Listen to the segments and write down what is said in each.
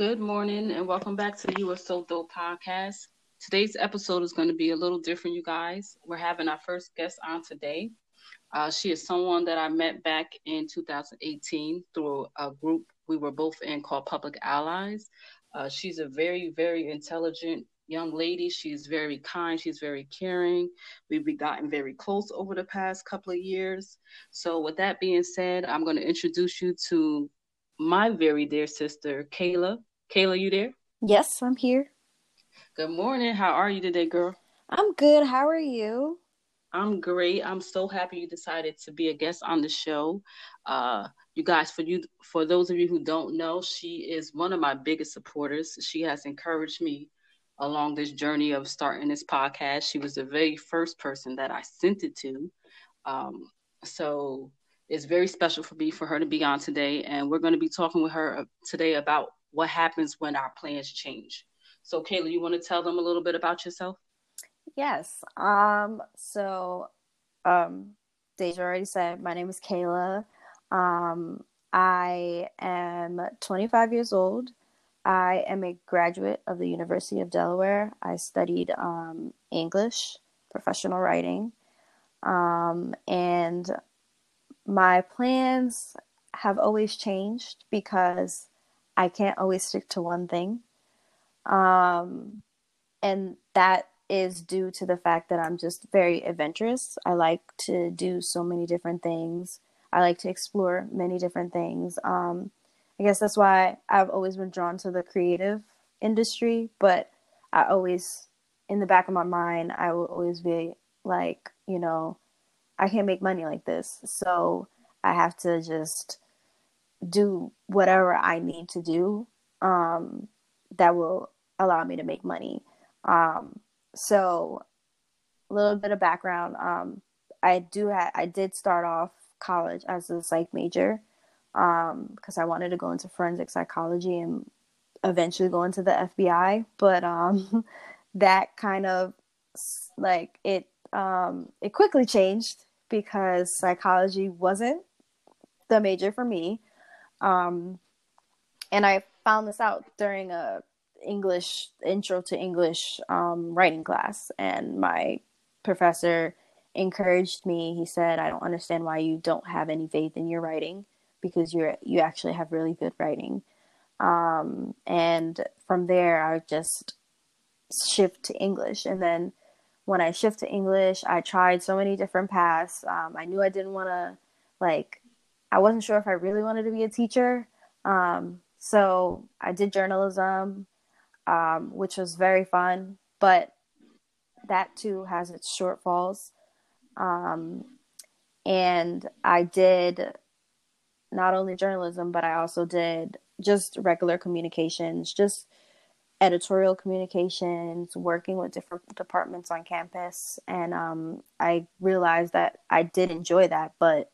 Good morning and welcome back to the You Are So Dope podcast. Today's episode is going to be a little different, you guys. We're having our first guest on today. Uh, she is someone that I met back in 2018 through a group we were both in called Public Allies. Uh, she's a very, very intelligent young lady. She's very kind. She's very caring. We've gotten very close over the past couple of years. So, with that being said, I'm going to introduce you to my very dear sister, Kayla. Kayla, you there? Yes, I'm here. Good morning. How are you today, girl? I'm good. How are you? I'm great. I'm so happy you decided to be a guest on the show. Uh, you guys, for you, for those of you who don't know, she is one of my biggest supporters. She has encouraged me along this journey of starting this podcast. She was the very first person that I sent it to. Um, so it's very special for me for her to be on today, and we're going to be talking with her today about what happens when our plans change. So, Kayla, you want to tell them a little bit about yourself? Yes. Um. So, um, Deja already said my name is Kayla. Um, I am 25 years old. I am a graduate of the University of Delaware. I studied um, English, professional writing, um, and my plans have always changed because I can't always stick to one thing. Um, and that is due to the fact that I'm just very adventurous. I like to do so many different things. I like to explore many different things. Um, I guess that's why I've always been drawn to the creative industry, but I always, in the back of my mind, I will always be like, you know, I can't make money like this. So I have to just do whatever I need to do um, that will allow me to make money. Um, so, a little bit of background. Um, I do ha- I did start off college as a psych major because um, I wanted to go into forensic psychology and eventually go into the FBI. But um, that kind of like it um, it quickly changed because psychology wasn't the major for me. Um, and I found this out during a English intro to English um, writing class, and my professor encouraged me. He said, "I don't understand why you don't have any faith in your writing because you're you actually have really good writing." Um, and from there, I just shift to English, and then when I shift to English, I tried so many different paths. Um, I knew I didn't want to like I wasn't sure if I really wanted to be a teacher. Um, so I did journalism, um, which was very fun, but that too has its shortfalls. Um, and I did not only journalism, but I also did just regular communications, just editorial communications, working with different departments on campus. And um, I realized that I did enjoy that, but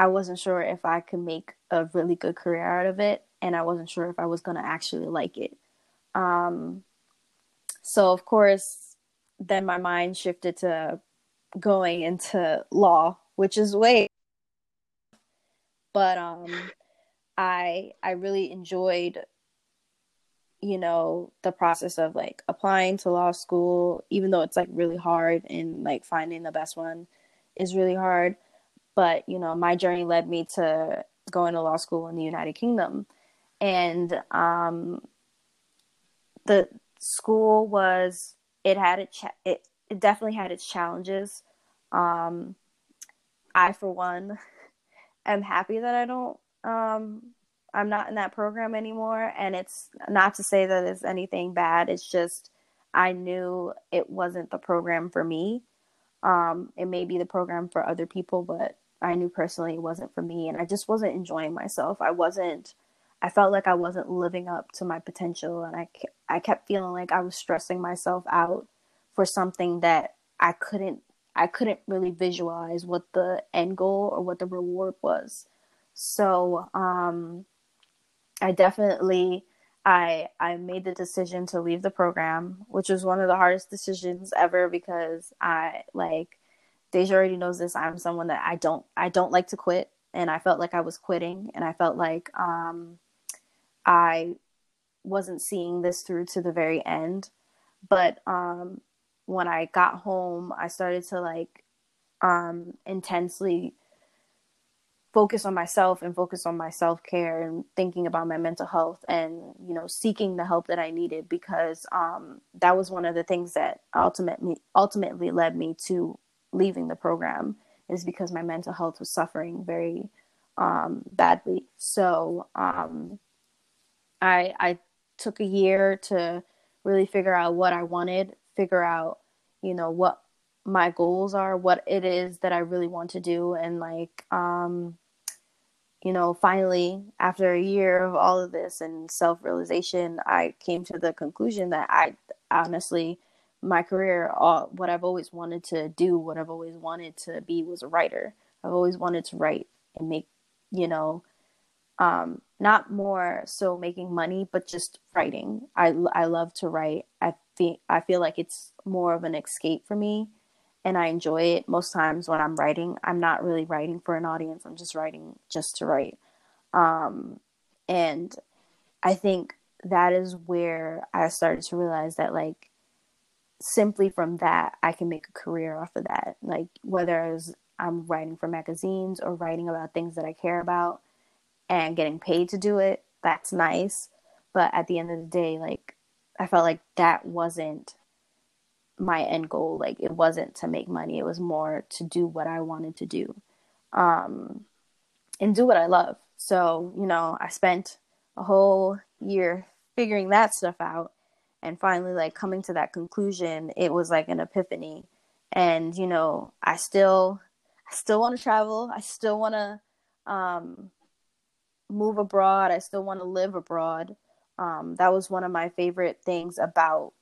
I wasn't sure if I could make a really good career out of it, and I wasn't sure if I was going to actually like it. Um, so, of course, then my mind shifted to going into law, which is way. But um, I I really enjoyed, you know, the process of like applying to law school, even though it's like really hard and like finding the best one is really hard but you know my journey led me to going to law school in the united kingdom. And um, the school was it had it, cha- it it definitely had its challenges. Um, i for one am happy that i don't um, i'm not in that program anymore. And it's not to say that it's anything bad. It's just i knew it wasn't the program for me. Um, it may be the program for other people but I knew personally it wasn't for me and I just wasn't enjoying myself. I wasn't I felt like I wasn't living up to my potential and I I kept feeling like I was stressing myself out for something that I couldn't I couldn't really visualize what the end goal or what the reward was. So, um I definitely I I made the decision to leave the program, which was one of the hardest decisions ever because I like Deja already knows this. I'm someone that I don't I don't like to quit, and I felt like I was quitting, and I felt like um, I wasn't seeing this through to the very end. But um, when I got home, I started to like um, intensely focus on myself and focus on my self-care and thinking about my mental health and you know seeking the help that I needed because um, that was one of the things that ultimately ultimately led me to leaving the program is because my mental health was suffering very um, badly. So um, I I took a year to really figure out what I wanted figure out you know what my goals are what it is that I really want to do. And like um you know, finally, after a year of all of this and self realization, I came to the conclusion that I honestly, my career, all, what I've always wanted to do, what I've always wanted to be was a writer. I've always wanted to write and make, you know, um, not more so making money, but just writing. I, I love to write. I think I feel like it's more of an escape for me and I enjoy it most times when I'm writing. I'm not really writing for an audience. I'm just writing just to write. Um, and I think that is where I started to realize that like simply from that I can make a career off of that. Like whether I'm writing for magazines or writing about things that I care about and getting paid to do it, that's nice. But at the end of the day, like I felt like that wasn't my end goal. Like it wasn't to make money. It was more to do what I wanted to do. Um, and do what I love. So, you know, I spent a whole year figuring that stuff out and finally like coming to that conclusion, it was like an epiphany. And, you know, I still I still want to travel. I still want to um, move abroad. I still want to live abroad. Um, that was one of my favorite things about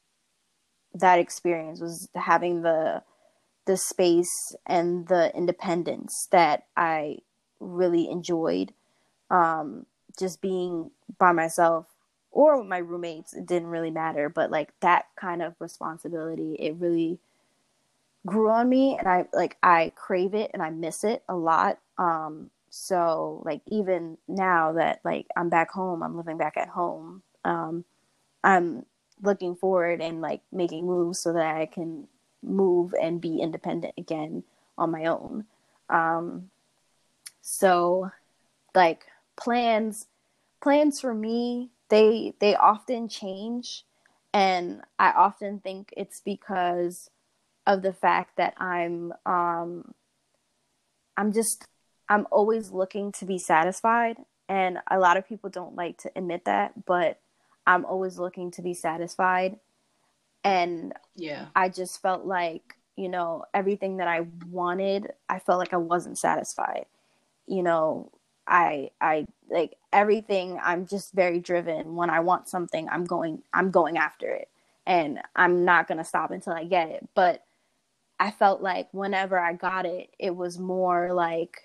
that experience was having the the space and the independence that I really enjoyed. Um, just being by myself or my roommates, it didn't really matter. But like that kind of responsibility, it really grew on me, and I like I crave it and I miss it a lot. Um, so like even now that like I'm back home, I'm living back at home. Um, I'm looking forward and like making moves so that I can move and be independent again on my own. Um, so like plans plans for me they they often change and I often think it's because of the fact that I'm um I'm just I'm always looking to be satisfied and a lot of people don't like to admit that but I'm always looking to be satisfied. And yeah, I just felt like, you know, everything that I wanted, I felt like I wasn't satisfied. You know, I I like everything I'm just very driven. When I want something, I'm going I'm going after it. And I'm not to stop until I get it. But I felt like whenever I got it, it was more like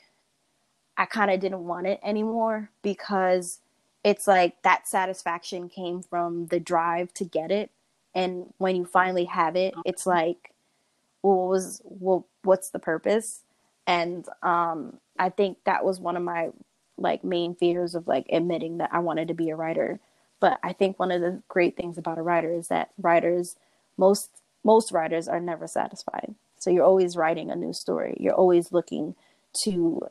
I kind of didn't want it anymore because it's like that satisfaction came from the drive to get it and when you finally have it it's like well what was well what's the purpose and um i think that was one of my like main fears of like admitting that i wanted to be a writer. But i think one of the great things about a writer is that writers most most writers are never satisfied. So you're always writing a new story. You're always looking to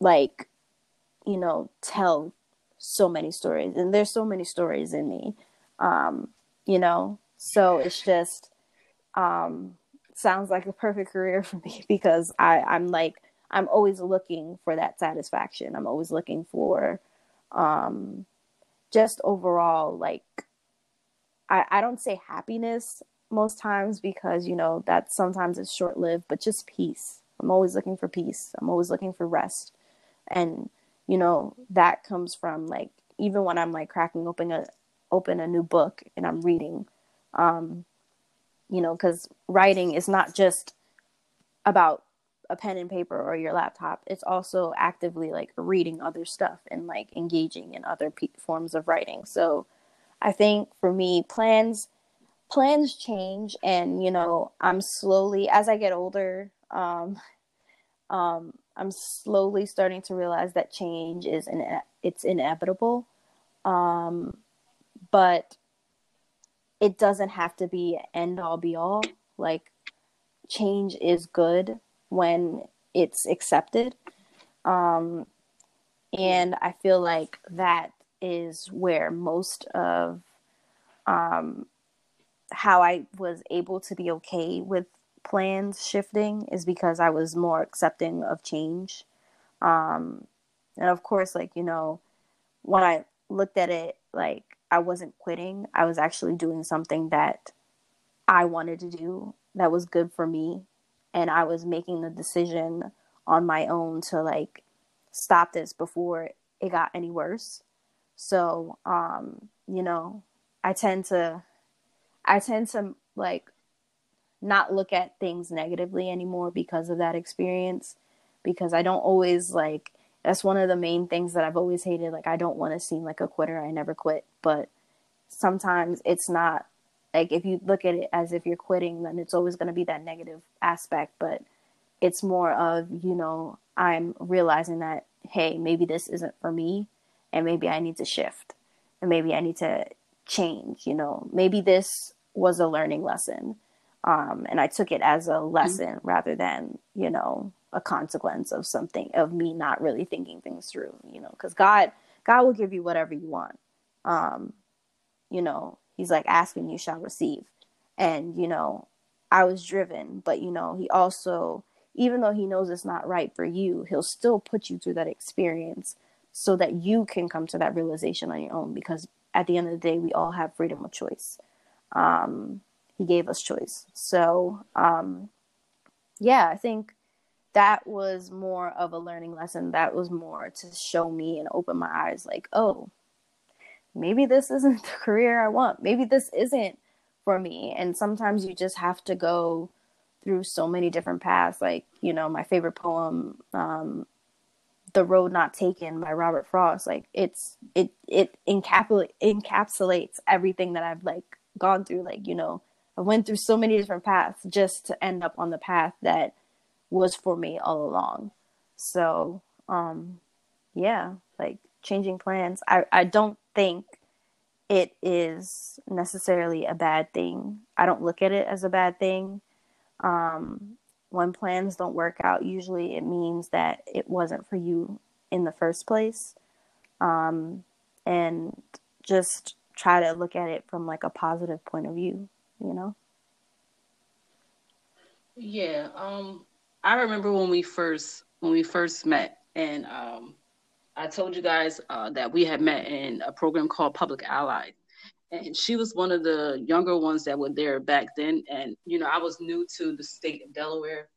like you know tell so many stories. And there's so many stories in me um you know? So it's just um sounds like a perfect career for me because i i'm like i'm always looking for that satisfaction. I'm always looking for um just overall like i i don't say happiness most times because you know that sometimes it's short lived but just peace. I'm always looking for peace. I'm always looking for rest. And you know that comes from like even when i'm like cracking open a open a new book and i'm reading um you know because writing is not just about a pen and paper or your laptop it's also actively like reading other stuff and like engaging in other forms of writing so i think for me plans plans change and you know i'm slowly as i get older um um I'm slowly starting to realize that change is in, it's inevitable. Um, but it doesn't have to be end all be all. Like change is good when it's accepted. Um, and I feel like that is where most of um, how I was able to be okay with plans shifting is because I was more accepting of change. Um, and of course, like, you know, when I looked at it, like, I wasn't quitting, I was actually doing something that I wanted to do that was good for me. And I was making the decision on my own to, like, stop this before it got any worse. So, um, you know, I tend to, I tend to like not look at things negatively anymore because of that experience because I don't always like that's one of the main things that I've always hated. Like I don't want to seem like a quitter. I never quit. But sometimes it's not like if you look at it as if you're quitting then it's always going to be that negative aspect but it's more of you know I'm realizing that hey maybe this isn't for me and maybe I need to shift and maybe I need to change you know maybe this was a learning lesson um, and I took it as a lesson mm-hmm. rather than you know a consequence of something of me not really thinking things through. You know, because God God will give you whatever you want. Um, you know, He's like asking you shall receive, and you know, I was driven, but you know, He also even though He knows it's not right for you, He'll still put you through that experience so that you can come to that realization on your own because at the end of the day we all have freedom of choice um, he gave us choice. So, um, yeah, I think that was more of a learning lesson. That was more to show me and open my eyes like, oh, maybe this isn't the career I want. Maybe this isn't for me. And sometimes you just have to go through so many different paths. Like, you know, my favorite poem, um, The Road Not Taken by Robert Frost. Like it's it it encapsulates encapsulates everything that I've like gone through like you know i went through so many different paths just to end up on the path that was for me all along so um yeah like changing plans i i don't think it is necessarily a bad thing. I don't look at it as a bad thing. Um when plans don't work out usually it means that it wasn't for you in the first place. Um and just try to look at it from like a positive point of view, you know? Yeah, um I remember when we first when we first met and um I told you guys uh, that we had met in a program called Public Ally. And she was one of the younger ones that were there back then. And, you know, I was new to the state of Delaware.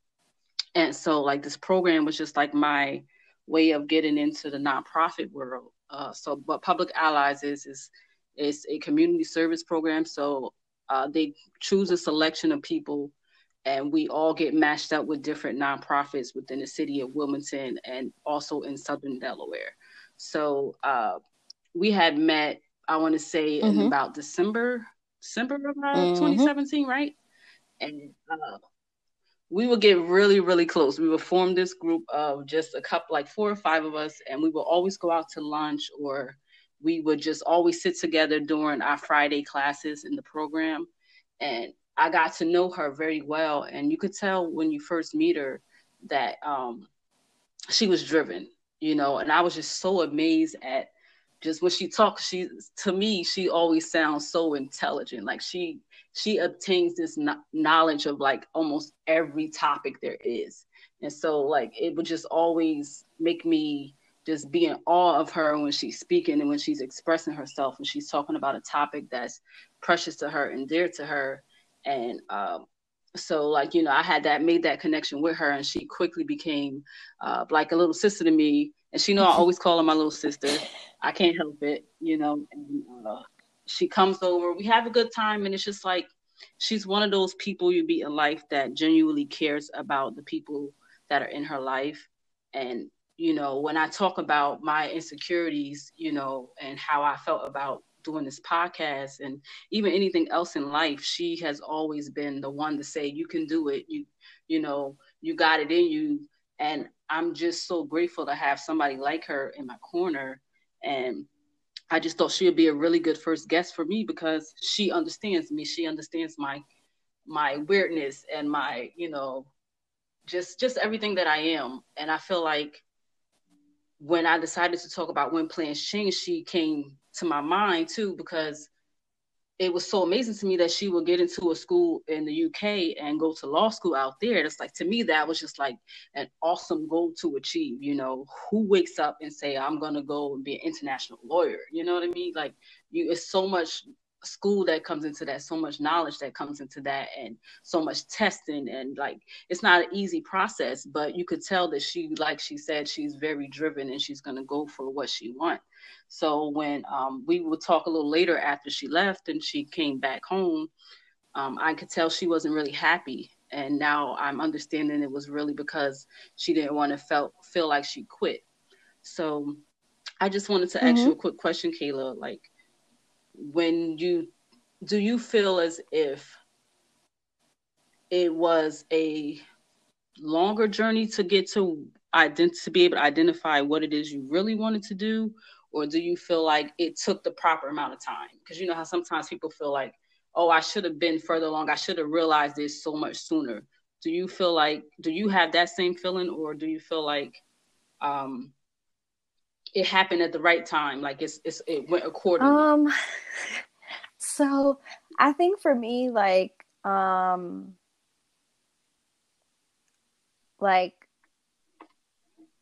And so, like, this program was just like my way of getting into the nonprofit world. Uh, so, what Public Allies is, is it's a community service program, so uh, they choose a selection of people, and we all get matched up with different nonprofits within the city of Wilmington and also in Southern Delaware. So uh, we had met, I want to say, mm-hmm. in about December, December of uh, mm-hmm. 2017, right? And uh, we would get really, really close. We would form this group of just a couple, like four or five of us, and we would always go out to lunch or we would just always sit together during our Friday classes in the program. And I got to know her very well. And you could tell when you first meet her that um, she was driven, you know, and I was just so amazed at just when she talks, she to me, she always sounds so intelligent. Like she she obtains this knowledge of like almost every topic there is. And so like it would just always make me just be in awe of her when she's speaking and when she's expressing herself and she's talking about a topic that's precious to her and dear to her and um, so like you know i had that made that connection with her and she quickly became uh, like a little sister to me. And she know i always call her my little sister. I can't help it you know. And, uh, she comes over. We have a good time and it's just like she's one of those people you meet in life that genuinely cares about the people that are in her life. And you know, when I talk about my insecurities, you know, and how I felt about doing this podcast and even anything else in life, she has always been the one to say, you can do it. You, you know, you got it in you. And I'm just so grateful to have somebody like her in my corner. And I just thought she would be a really good first guest for me because she understands me. She understands my my weirdness and my, you know, just just everything that I am. And I feel like when I decided to talk about when plans change, she came to my mind too because it was so amazing to me that she would get into a school in the UK and go to law school out there. It's like to me that was just like an awesome goal to achieve. You know, who wakes up and say I'm gonna go and be an international lawyer? You know what I mean? Like you, it's so much school that comes into that so much knowledge that comes into that and so much testing and like it's not an easy process but you could tell that she like she said she's very driven and she's going to go for what she wants so when um, we would talk a little later after she left and she came back home um, i could tell she wasn't really happy and now i'm understanding it was really because she didn't want to felt feel like she quit so i just wanted to mm-hmm. ask you mm-hmm. a quick question kayla like when you do you feel as if it was a longer journey to get to ident- to be able to identify what it is you really wanted to do? Or do you feel like it took the proper amount of time? Because you know how sometimes people feel like oh i should have been further along. I should have realized this so much sooner. Do you feel like do you have that same feeling? Or do you feel like um it happened at the right time like it's, it's it went accordingly. Um so i think for me like um like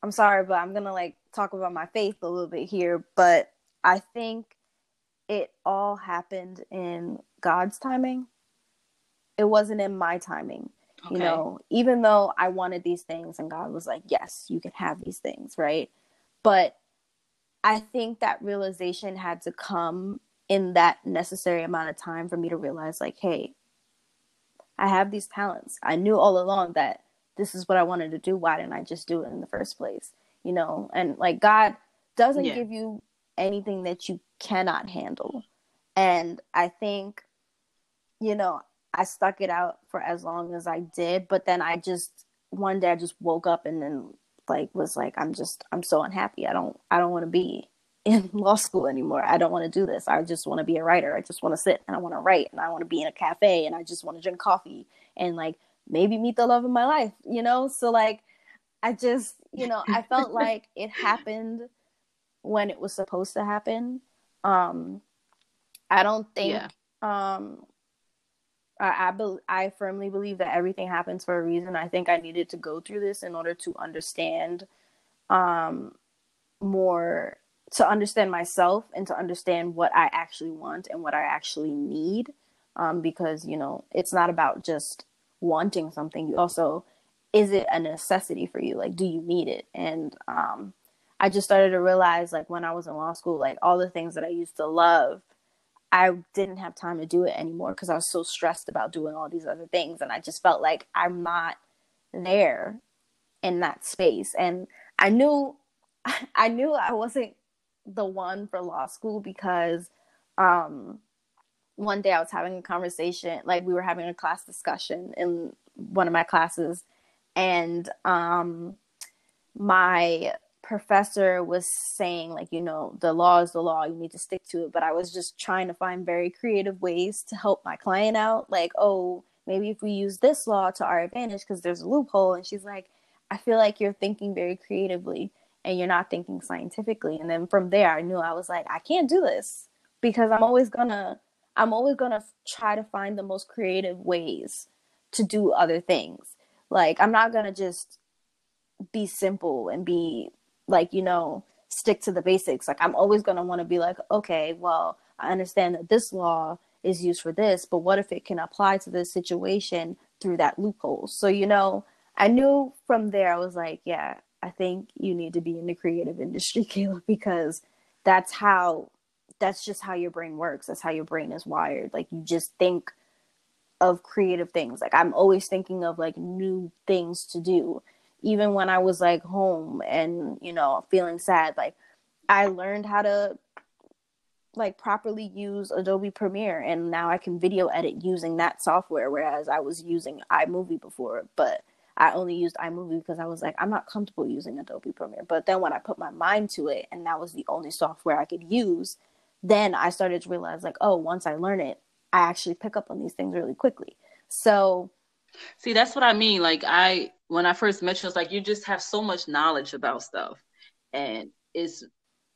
i'm sorry but i'm gonna like talk about my faith a little bit here but i think it all happened in god's timing. It wasn't in my timing okay. you know even though i wanted these things and god was like yes you can have these things right? But I think that realization had to come in that necessary amount of time for me to realize, like, hey, I have these talents. I knew all along that this is what I wanted to do. Why didn't I just do it in the first place? You know, and like God doesn't yeah. give you anything that you cannot handle. And I think, you know, I stuck it out for as long as I did, but then I just one day I just woke up and then like was like i'm just i'm so unhappy. I don't i don't want to be in law school anymore. I don't want to do this. I just want to be a writer. I just want to sit and i want to write and i want to be in a cafe and i just want to drink coffee and like maybe meet the love of my life you know? So like i just you know i felt like it happened when it was supposed to happen. Um i don't think yeah. um I, be, I firmly believe that everything happens for a reason. I think I needed to go through this in order to understand um, more, to understand myself and to understand what I actually want and what I actually need. Um, because, you know, it's not about just wanting something. You also, is it a necessity for you? Like, do you need it? And um, I just started to realize, like, when I was in law school, like, all the things that I used to love I didn't have time to do it anymore because I was so stressed about doing all these other things. And I just felt like I'm not there in that space. And I knew, I knew I wasn't the one for law school because um, one day I was having a conversation, like we were having a class discussion in one of my classes. And um, my professor was saying like you know the law is the law you need to stick to it but i was just trying to find very creative ways to help my client out like oh maybe if we use this law to our advantage because there's a loophole and she's like i feel like you're thinking very creatively and you're not thinking scientifically and then from there i knew i was like i can't do this because i'm always gonna i'm always gonna try to find the most creative ways to do other things like i'm not gonna just be simple and be like you know stick to the basics. Like i'm always going to want to be like okay well i understand that this law is used for this but what if it can apply to this situation through that loophole? So you know i knew from there i was like yeah i think you need to be in the creative industry Kayla because that's how that's just how your brain works. That's how your brain is wired. Like you just think of creative things. Like i'm always thinking of like new things to do even when I was like home and, you know, feeling sad, like I learned how to like properly use Adobe Premiere and now I can video edit using that software whereas I was using iMovie before, but I only used iMovie because I was like I'm not comfortable using Adobe Premiere. But then when I put my mind to it and that was the only software I could use, then I started to realize like, oh, once I learn it, I actually pick up on these things really quickly. So see, that's what I mean. Like I when I first met you, it's like you just have so much knowledge about stuff. And it's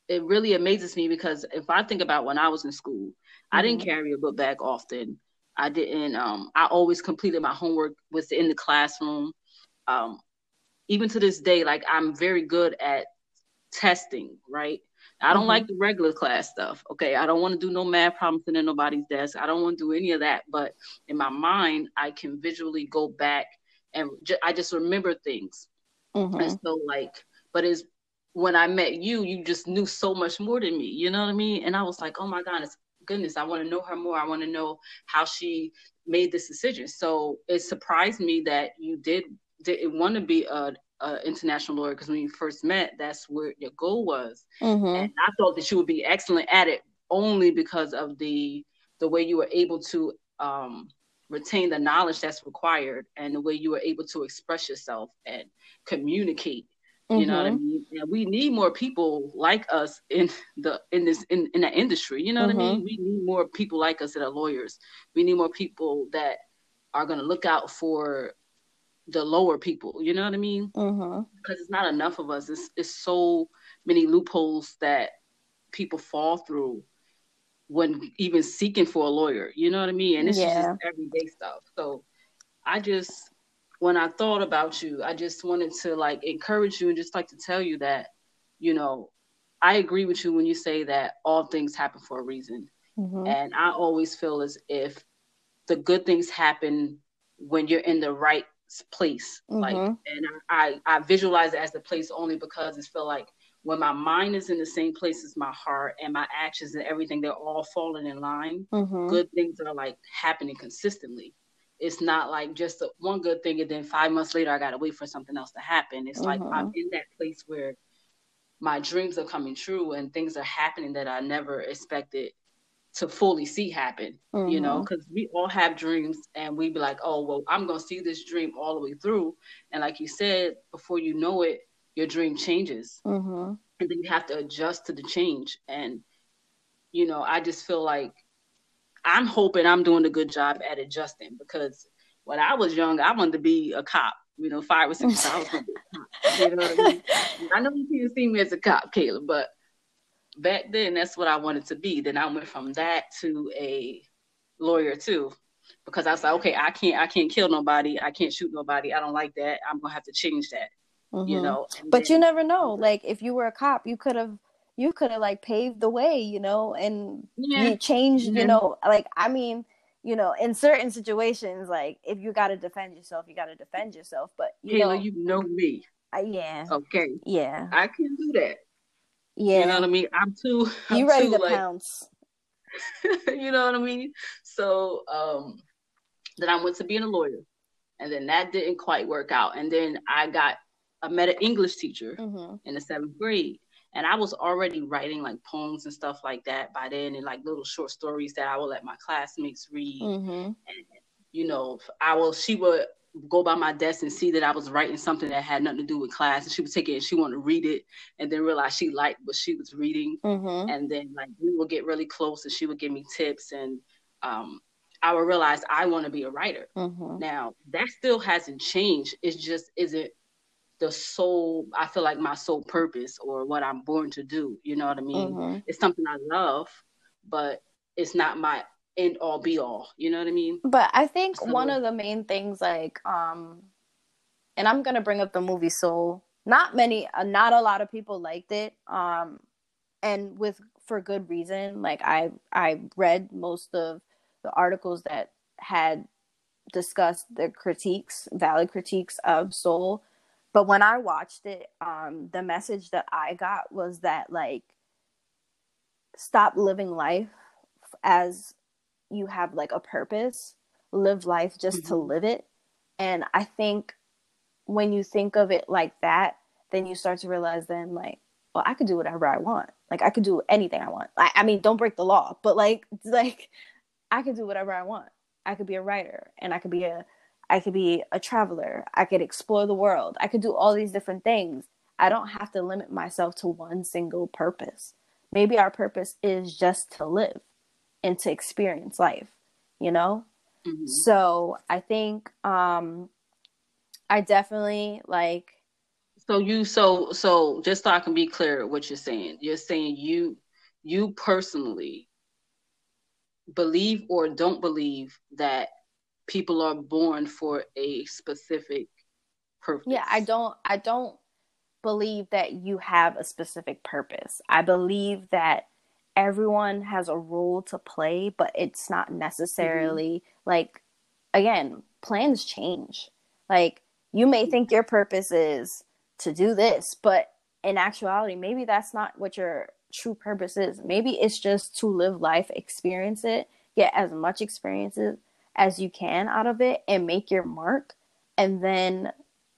it really amazes me because if I think about when I was in school, mm-hmm. I didn't mm-hmm. carry a book bag often. I didn't um I always completed my homework within the classroom. Um even to this day, like I'm very good at testing, right? I don't mm-hmm. like the regular class stuff. Okay. I don't want to do no math problems in nobody's desk. I don't want to do any of that. But in my mind, I can visually go back and ju- I just remember things. Mm-hmm. And so, like, but it's when I met you, you just knew so much more than me. You know what I mean? And I was like, oh my goodness, goodness, I want to know her more. I want to know how she made this decision. So it surprised me that you did didn't want to be a international lawyer because when you first met, that's where your goal was. Mm-hmm. And I thought that you would be excellent at it only because of the the way you were able to um, retain the knowledge that's required and the way you were able to express yourself and communicate. Mm-hmm. You know what I mm-hmm. mean? And we need more people like us in the in this in, in that industry. You know mm-hmm. what I mean? Mm-hmm. We need more people like us that are lawyers. We need more people that are going to look out for the lower people. You know what I mean? Mm-hmm. Because it's not enough of us. It's it's so many loopholes that people fall through when even seeking for a lawyer. You know what I mean? And it's yeah. just everyday stuff. So I just when I thought about you, I just wanted to like encourage you and just like to tell you that, you know, I agree with you when you say that all things happen for a reason. Mm-hmm. And I always feel as if the good things happen when you're in the right place mm-hmm. like and I, I visualize it as the place only because it's feel like when my mind is in the same place as my heart and my actions and everything they're all falling in line mm-hmm. good things are like happening consistently it's not like just a, one good thing and then five months later i gotta wait for something else to happen it's mm-hmm. like i'm in that place where my dreams are coming true and things are happening that i never expected to fully see happen, mm-hmm. you know, because mm-hmm. we all have dreams and we be like, oh, well, I'm going to see this dream all the way through. And like you said, before you know it, your dream changes. Mm-hmm. And then you have to adjust to the change. And, you know, I just feel like I'm hoping I'm doing a good job at adjusting because when I was young, I wanted to be a cop. You know, five or six I was going to be a cop. You know what I mean? I know you can't see me as a cop, Kayla, but back then that's what I wanted to be. Then I went from that to a lawyer too. Because I was like, okay, I can't I can't kill nobody, I can't shoot nobody, I don't like that. I'm gonna have to change that. Mm-hmm. You know. but then, you never know. Like if you were a cop, you could have you could have like paved the way, you know, and yeah. you changed, you know, like I mean, you know, in certain situations, like if you got to defend yourself, you got to defend yourself. But you Kayla, know, you know me. I, yeah. Okay. Yeah. I can do that. Yeah. You know what I mean? I'm too I'm You ready too, to like, pounce. you know what I mean? So um then I went to being a lawyer. And then that didn't quite work out. And then I got I met an English teacher mm-hmm. in the seventh grade. And I was already writing like poems and stuff like that by then and like little short stories that I would let my classmates read. Mm-hmm. And you know, I will she would go by my desk and see that I was writing something that had nothing to do with class, and she would take it and she wanted to read it, and then realize she liked what she was reading, mm-hmm. and then like we would get really close, and she would give me tips, and um, I would realize I want to be a writer. Mm-hmm. Now that still hasn't changed. It just isn't the soul I feel like my sole purpose or what I'm born to do. You know what I mean? Mm-hmm. It's something I love, but it's not my end all be all. You know what I mean? But I think so, one of the main things, like, um, and I'm gonna bring up the movie Soul. Not many, uh, not a lot of people liked it, um, and with for good reason. Like I, I read most of the articles that had discussed the critiques, valid critiques of Soul. But when I watched it, um, the message that I got was that like, stop living life as you have like a purpose, live life just mm-hmm. to live it. And I think when you think of it like that, then you start to realize then like, well, I could do whatever I want. Like I could do anything I want. I, I mean, don't break the law, but like, like I could do whatever I want. I could be a writer and I could be a I could be a traveler. I could explore the world. I could do all these different things. I don't have to limit myself to one single purpose. maybe our purpose is just to live and to experience life, you know? Mm-hmm. So I think um I definitely like so you so so just so I can be clear what you're saying. You're saying you you personally believe or don't believe that people are born for a specific purpose. Yeah, I don't I don't believe that you have a specific purpose. I believe that everyone has a role to play, but it's not necessarily mm-hmm. like again, plans change. Like you may think your purpose is to do this, but in actuality, maybe that's not what your true purpose is. Maybe it's just to live life, experience it, get as much experiences as you can out of it, and make your mark. And then,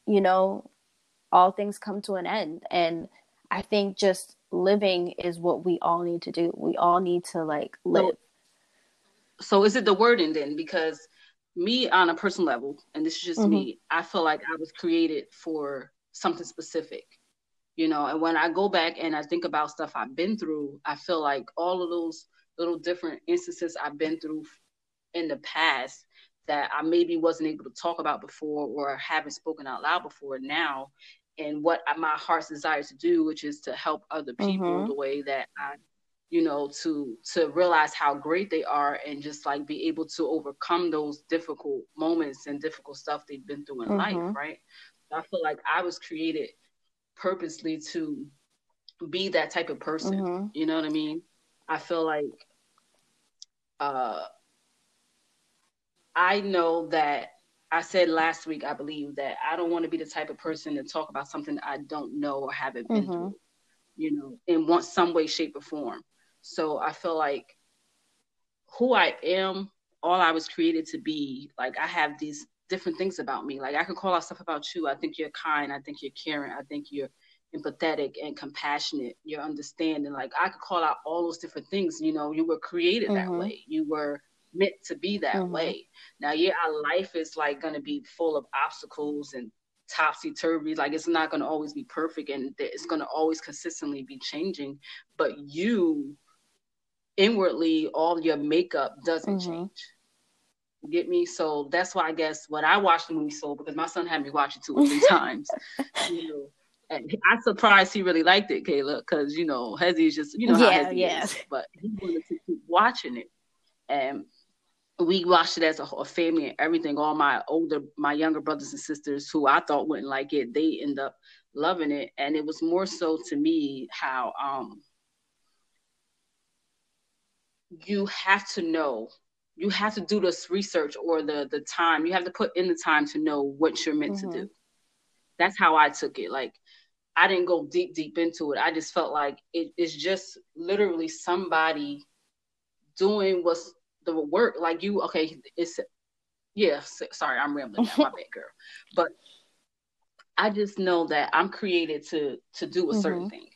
you know, all things come to an end. And I think just living is what we all need to do. We all need to like live. So, so is it the wording then? Because me on a personal level, and this is just mm-hmm. me, I feel like I was created for something specific you know and when i go back and i think about stuff i've been through i feel like all of those little different instances i've been through in the past that i maybe wasn't able to talk about before or haven't spoken out loud before now and what my heart's desire to do which is to help other people mm-hmm. the way that i you know to to realize how great they are and just like be able to overcome those difficult moments and difficult stuff they've been through in mm-hmm. life right I feel like I was created purposely to be that type of person. Mm-hmm. You know what I mean? I feel like uh, I know that I said last week, I believe that I don't want to be the type of person to talk about something I don't know or haven't been mm-hmm. through, you know, in one some way, shape, or form. So I feel like who I am, all I was created to be, like I have these different things about me. Like I could call out stuff about you. I think you're kind. I think you're caring. I think you're empathetic and compassionate. You're understanding. Like I could call out all those different things. You know, you were created mm-hmm. that way. You were meant to be that mm-hmm. way. Now, yeah, our life is like going to be full of obstacles and topsy turvy. Like it's not going to always be perfect, and it's going to always consistently be changing. But you, inwardly, all your makeup doesn't mm-hmm. change Get me? So that's why I guess when I watched the movie Soul, because my son had me watch it two or three times, you know, and I'm surprised he really liked it, Kayla, because you know Hezzy is just you know how yeah, Hezzy yeah. is, but he wanted to keep watching it, and we watched it as a, a, family and everything. All my older, my younger brothers and sisters who I thought wouldn't like it, they end up loving it, and it was more so to me how um you have to know you have to do this research or the the time you have to put in the time to know what you're meant mm-hmm. to do that's how i took it like i didn't go deep deep into it i just felt like it is just literally somebody doing what's the work like you okay it's yeah sorry i'm rambling now my bad girl but i just know that i'm created to to do a certain mm-hmm. thing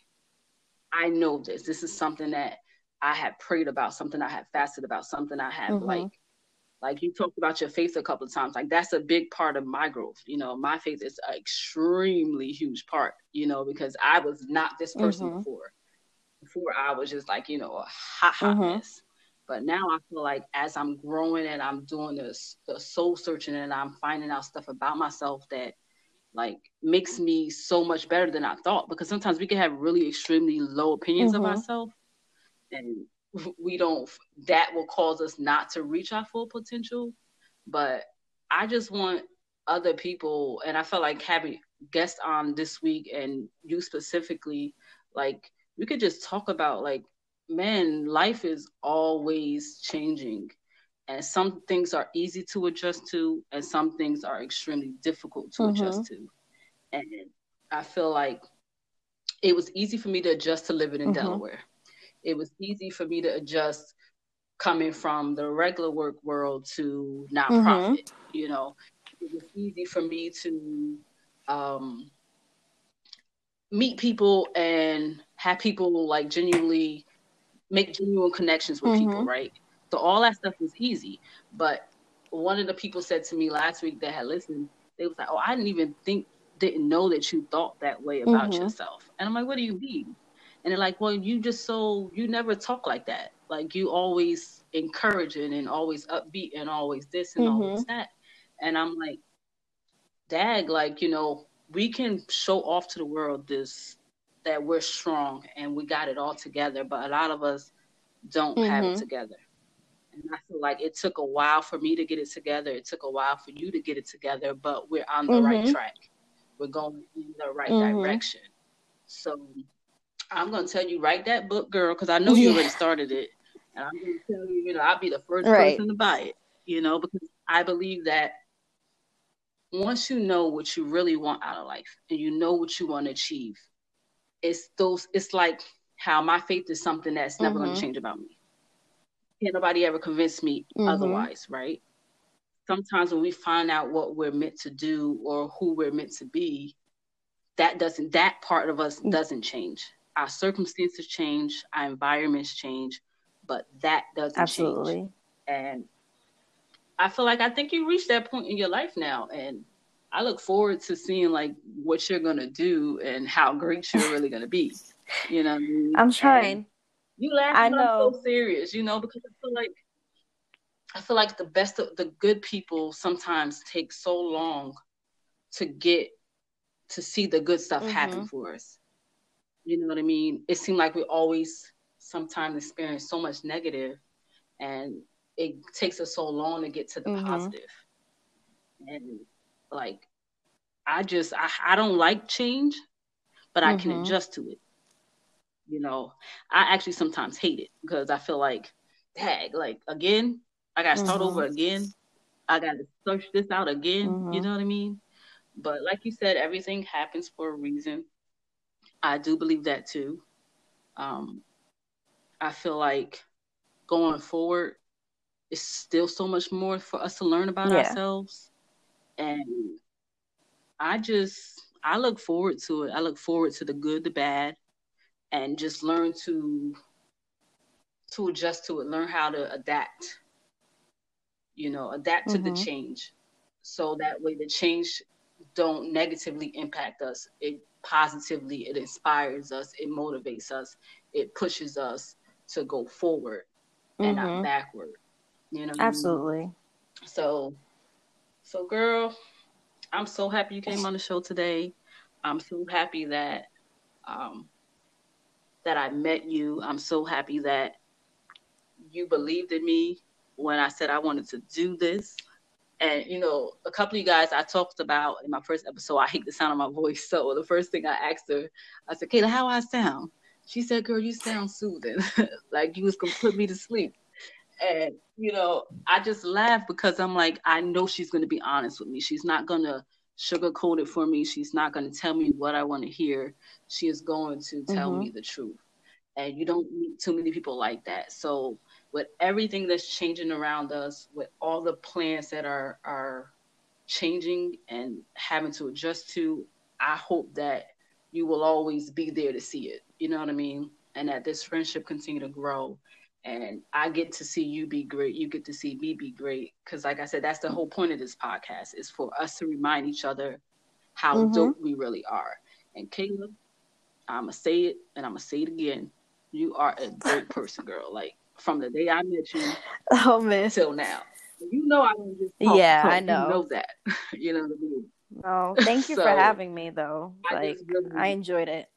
i know this this is something that I had prayed about, something I had fasted about, something I had mm-hmm. like like you talked about your faith a couple of times like that's a big part of my growth you know my faith is an extremely huge part you know because i was not this person mm-hmm. before before i was just like you know a hot hot mm-hmm. mess but now i feel like as i'm growing and i'm doing this the soul searching and i'm finding out stuff about myself that like makes me so much better than i thought because sometimes we can have really extremely low opinions mm-hmm. of ourselves and we don't that will cause us not to reach our full potential but i just want other people and i felt like having guests on this week and you specifically like we could just talk about like man life is always changing and some things are easy to adjust to and some things are extremely difficult to mm-hmm. adjust to and i feel like it was easy for me to adjust to living in mm-hmm. delaware it was easy for me to adjust coming from the regular work world to nonprofit. Mm-hmm. You know, it was easy for me to um, meet people and have people like genuinely make genuine connections with mm-hmm. people, right? So all that stuff was easy. But one of the people said to me last week that had listened, they was like, "Oh, I didn't even think, didn't know that you thought that way about mm-hmm. yourself." And I'm like, "What do you mean?" And they're like, well, you just so you never talk like that. Like you always encouraging and always upbeat and always this and mm-hmm. always that. And I'm like, dag, like, you know, we can show off to the world this that we're strong and we got it all together, but a lot of us don't mm-hmm. have it mm-hmm. together. And I feel like it took a while for me to get it together. It took a while for you to get it together, but we're on the mm-hmm. right track. We're going in the right mm-hmm. direction. So I'm going to tell you, write that book, girl, because I know you already started it. And I'm going to tell you, you know, I'll be the first right. person to buy it, you know, because I believe that once you know what you really want out of life and you know what you want to achieve, it's those, it's like how my faith is something that's never mm-hmm. going to change about me. Can't nobody ever convince me mm-hmm. otherwise, right? Sometimes when we find out what we're meant to do or who we're meant to be, that doesn't, that part of us mm. doesn't change. Our circumstances change, our environments change, but that doesn't Absolutely. change. And I feel like I think you reached that point in your life now, and I look forward to seeing like what you're gonna do and how great you're really gonna be. You know, I mean? I'm trying. And you laugh, I know. I'm so serious. You know, because I feel like I feel like the best of the good people sometimes take so long to get to see the good stuff mm-hmm. happen for us. You know what I mean? It seemed like we always sometimes experience so much negative and it takes us so long to get to the mm-hmm. positive. And like I just I, I don't like change, but mm-hmm. I can mm-hmm. adjust to it. You know, I actually sometimes hate it because I feel like, tag, like again, I gotta start mm-hmm. over again. I gotta search this out again. You mm-hmm. know what I mean? But like you said, everything happens for a reason. I do believe that too. Um, I feel like going forward, it's still so much more for us to learn about yeah. ourselves. And I just I look forward to it. I look forward to the good, the bad, and just learn to to adjust to it, learn how to adapt. You know, adapt mm-hmm. to the mm-hmm. change. So that way the change don't negatively impact us. It positively it inspires us, it motivates us, it pushes us to go forward mm-hmm. and not mm-hmm. backward. You know, absolutely. So, so girl, I'm so happy you came on the show today. I'm so happy that um, that I met you. I'm so happy that you believed in me when I said I wanted to do this. And you know, a couple of you guys I talked about in my first episode. I hate the sound of my voice, so the first thing I asked her, I said, "Kayla, how I sound?" She said, "Girl, you sound soothing, like you was gonna put me to sleep." And, you know, I just laugh because I'm like, I know she's going to be honest with me. She's not going to sugarcoat it for me. She's not going to tell me what I want to hear. She is going to tell mm-hmm. me the truth. And you don't meet too many people like that. So, with everything that's changing around us, with all the plans that are are changing and having to adjust to, I hope that you will always be there to see it. You know what I mean? And that this friendship continue to grow and I get to see you be great. You get to see me be great. Because, like I said, that's the whole point of this podcast is for us to remind each other how mm-hmm. dope we really are. And Kayla, I'm gonna say it, and I'm gonna say it again. You are a great person, girl. Like from the day I met you, oh man, till now. You know I don't just talk, yeah, talk. I know. You know that. you know what I mean. Oh, thank you so, for having me, though. Like I, really, I enjoyed it.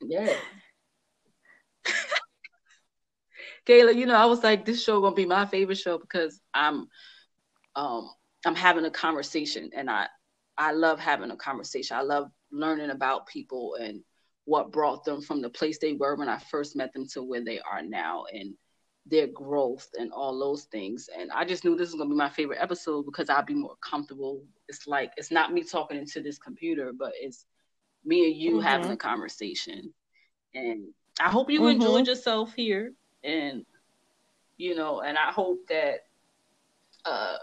yeah. Kayla, you know, I was like, this show gonna be my favorite show because I'm um I'm having a conversation and I I love having a conversation. I love learning about people and what brought them from the place they were when I first met them to where they are now and their growth and all those things. And I just knew this was gonna be my favorite episode because I'd be more comfortable. It's like it's not me talking into this computer, but it's me and you mm-hmm. having a conversation. And I hope you mm-hmm. enjoyed yourself here and you know, and I hope that uh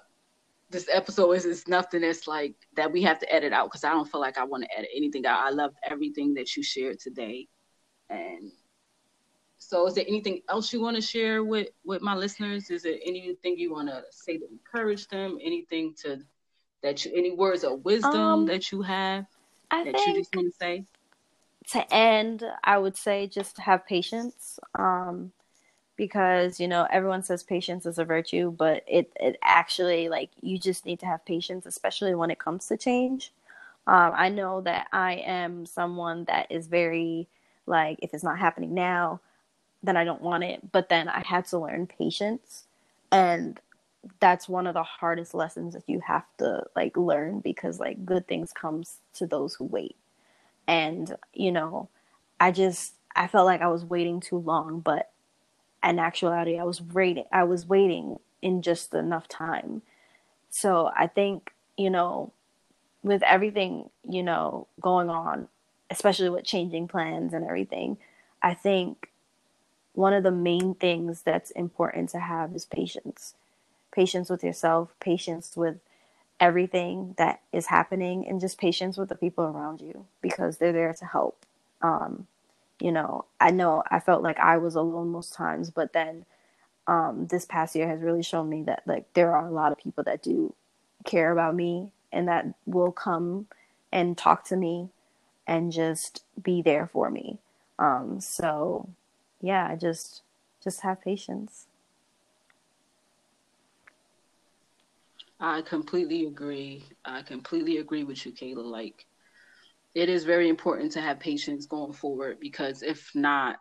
this episode is, is nothing that's like that we have to edit out because I don't feel like I want to edit anything out. I loved everything that you shared today. And so is there anything else you want to share with with my listeners? Is there anything you want to say to encourage them? Anything to that you any words of wisdom um, that you have I that think, you just want to say? to end, I would say just have patience. Um, because you know everyone says patience is a virtue, but it it actually like you just need to have patience, especially when it comes to change. Um, I know that I am someone that is very like if it's not happening now, then I don't want it. But then I had to learn patience, and that's one of the hardest lessons that you have to like learn because like good things comes to those who wait. And you know, I just I felt like I was waiting too long, but in actuality i was waiting i was waiting in just enough time. So i think you know with everything you know going on especially with changing plans and everything i think one of the main things that's important to have is patience. Patience with yourself patience with everything that is happening and just patience with the people around you because they're there to help. Um, you know, I know I felt like I was alone most times, but then um, this past year has really shown me that like there are a lot of people that do care about me and that will come and talk to me and just be there for me. Um, so yeah, just just have patience. I completely agree. I completely agree with you, Kayla. Like it is very important to have patience going forward because if not,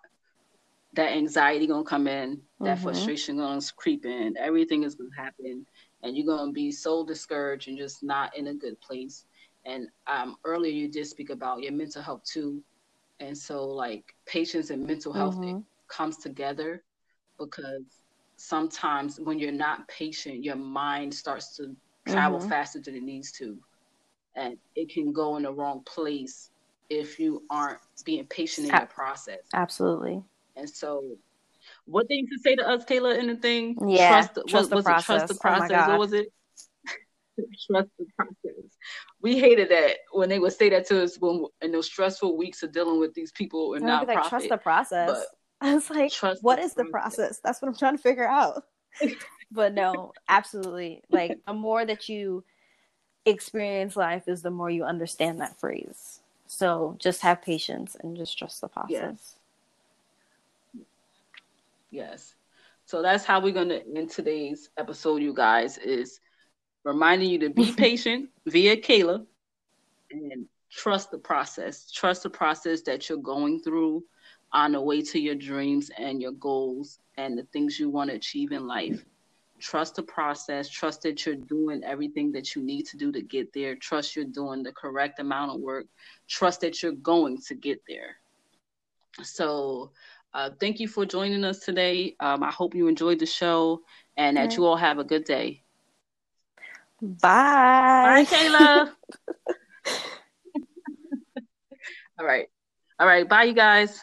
that anxiety gonna come in, that mm-hmm. frustration gonna creep in, everything is gonna happen, and you're gonna be so discouraged and just not in a good place. And um, earlier you did speak about your mental health too, and so like patience and mental health mm-hmm. comes together because sometimes when you're not patient, your mind starts to travel mm-hmm. faster than it needs to and it can go in the wrong place if you aren't being patient in your process. Absolutely. And so, what used to say to us, Kayla, in the thing? Yeah, trust, the, trust was, the process. trust the process. Oh what was it? trust the process. We hated that when they would say that to us when in those stressful weeks of dealing with these people and not like, trust the process. I was like, what the is process. the process? That's what I'm trying to figure out. but no, absolutely. Like the more that you experience life is the more you understand that phrase. So just have patience and just trust the process. Yes. yes. So that's how we're going to end today's episode, you guys, is reminding you to be patient via Kayla and trust the process. Trust the process that you're going through on the way to your dreams and your goals and the things you want to achieve in life trust the process. Trust that you're doing everything that you need to do to get there. Trust you're doing the correct amount of work. Trust that you're going to get there. So uh, thank you for joining us today. Um, i hope you enjoyed the show and that you all have a good day. Bye. Bye kayla. All right. All right. Bye you guys